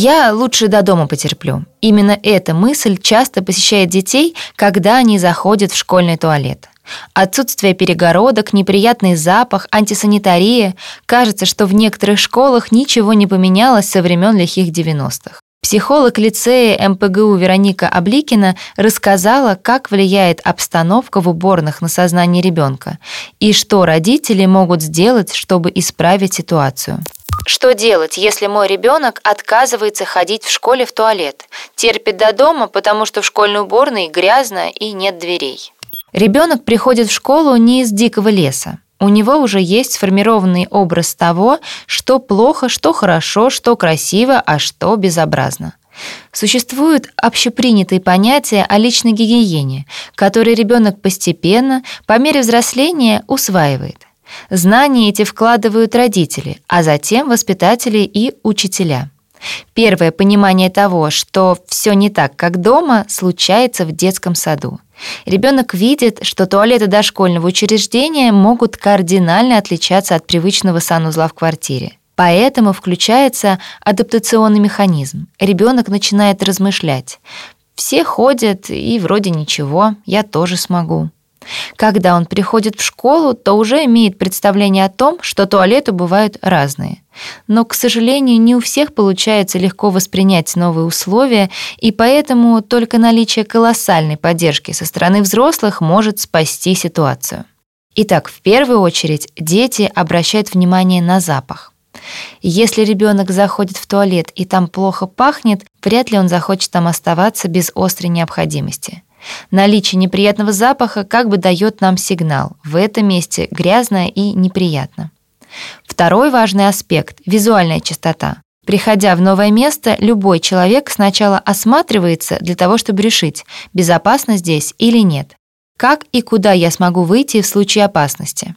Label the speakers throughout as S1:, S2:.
S1: Я лучше до дома потерплю. Именно эта мысль часто посещает детей, когда они заходят в школьный туалет. Отсутствие перегородок, неприятный запах, антисанитария. Кажется, что в некоторых школах ничего не поменялось со времен лихих 90-х. Психолог лицея МПГУ Вероника Обликина рассказала, как влияет обстановка в уборных на сознание ребенка и что родители могут сделать, чтобы исправить ситуацию. Что делать, если мой ребенок отказывается ходить в школе в туалет, терпит до дома, потому что в школьной уборной грязно и нет дверей? Ребенок приходит в школу не из дикого леса. У него уже есть сформированный образ того, что плохо, что хорошо, что красиво, а что безобразно. Существуют общепринятые понятия о личной гигиене, которые ребенок постепенно, по мере взросления, усваивает. Знания эти вкладывают родители, а затем воспитатели и учителя. Первое понимание того, что все не так, как дома, случается в детском саду. Ребенок видит, что туалеты дошкольного учреждения могут кардинально отличаться от привычного санузла в квартире. Поэтому включается адаптационный механизм. Ребенок начинает размышлять. Все ходят, и вроде ничего, я тоже смогу. Когда он приходит в школу, то уже имеет представление о том, что туалеты бывают разные. Но, к сожалению, не у всех получается легко воспринять новые условия, и поэтому только наличие колоссальной поддержки со стороны взрослых может спасти ситуацию. Итак, в первую очередь дети обращают внимание на запах. Если ребенок заходит в туалет и там плохо пахнет, вряд ли он захочет там оставаться без острой необходимости. Наличие неприятного запаха как бы дает нам сигнал. В этом месте грязно и неприятно. Второй важный аспект – визуальная чистота. Приходя в новое место, любой человек сначала осматривается для того, чтобы решить, безопасно здесь или нет. Как и куда я смогу выйти в случае опасности.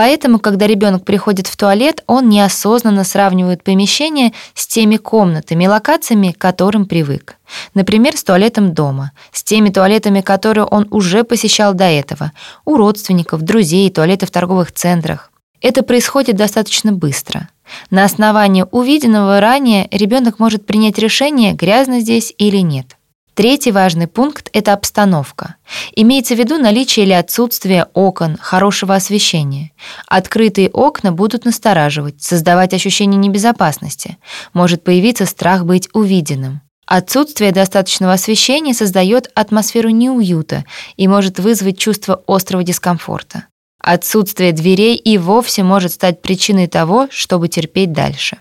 S1: Поэтому, когда ребенок приходит в туалет, он неосознанно сравнивает помещение с теми комнатами и локациями, к которым привык. Например, с туалетом дома, с теми туалетами, которые он уже посещал до этого, у родственников, друзей, туалеты в торговых центрах. Это происходит достаточно быстро. На основании увиденного ранее ребенок может принять решение, грязно здесь или нет. Третий важный пункт – это обстановка. Имеется в виду наличие или отсутствие окон, хорошего освещения. Открытые окна будут настораживать, создавать ощущение небезопасности. Может появиться страх быть увиденным. Отсутствие достаточного освещения создает атмосферу неуюта и может вызвать чувство острого дискомфорта. Отсутствие дверей и вовсе может стать причиной того, чтобы терпеть дальше.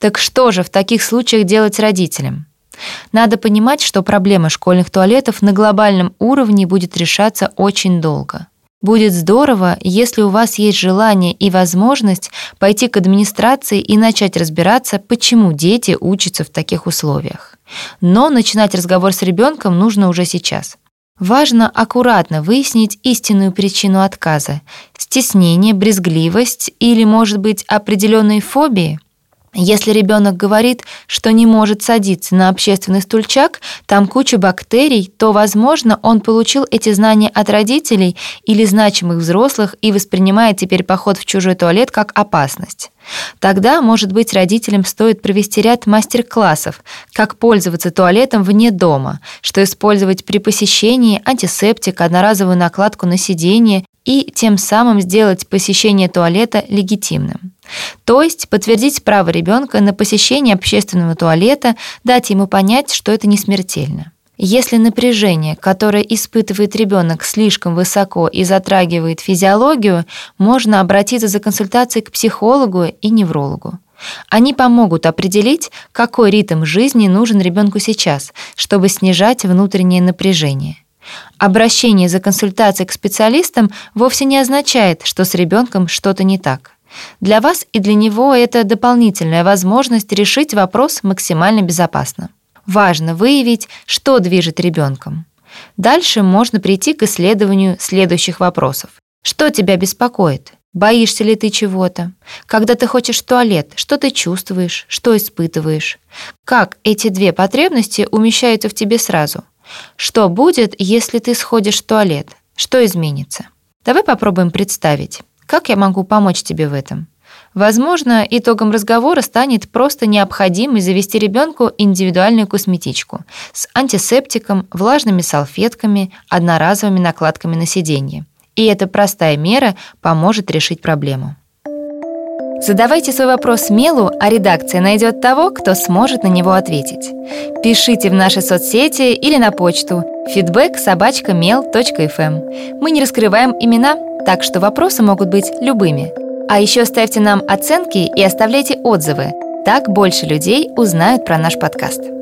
S1: Так что же в таких случаях делать родителям? Надо понимать, что проблема школьных туалетов на глобальном уровне будет решаться очень долго. Будет здорово, если у вас есть желание и возможность пойти к администрации и начать разбираться, почему дети учатся в таких условиях. Но начинать разговор с ребенком нужно уже сейчас. Важно аккуратно выяснить истинную причину отказа. Стеснение, брезгливость или, может быть, определенные фобии – если ребенок говорит, что не может садиться на общественный стульчак, там куча бактерий, то, возможно, он получил эти знания от родителей или значимых взрослых и воспринимает теперь поход в чужой туалет как опасность. Тогда, может быть, родителям стоит провести ряд мастер-классов, как пользоваться туалетом вне дома, что использовать при посещении антисептик, одноразовую накладку на сиденье и тем самым сделать посещение туалета легитимным. То есть подтвердить право ребенка на посещение общественного туалета, дать ему понять, что это не смертельно. Если напряжение, которое испытывает ребенок, слишком высоко и затрагивает физиологию, можно обратиться за консультацией к психологу и неврологу. Они помогут определить, какой ритм жизни нужен ребенку сейчас, чтобы снижать внутреннее напряжение. Обращение за консультацией к специалистам вовсе не означает, что с ребенком что-то не так. Для вас и для него это дополнительная возможность решить вопрос максимально безопасно. Важно выявить, что движет ребенком. Дальше можно прийти к исследованию следующих вопросов. Что тебя беспокоит? Боишься ли ты чего-то? Когда ты хочешь в туалет, что ты чувствуешь, что испытываешь? Как эти две потребности умещаются в тебе сразу? Что будет, если ты сходишь в туалет? Что изменится? Давай попробуем представить, как я могу помочь тебе в этом. Возможно, итогом разговора станет просто необходимость завести ребенку индивидуальную косметичку с антисептиком, влажными салфетками, одноразовыми накладками на сиденье. И эта простая мера поможет решить проблему. Задавайте свой вопрос Мелу, а редакция найдет того, кто сможет на него ответить. Пишите в наши соцсети или на почту feedback mail.fm. Мы не раскрываем имена, так что вопросы могут быть любыми. А еще ставьте нам оценки и оставляйте отзывы. Так больше людей узнают про наш подкаст.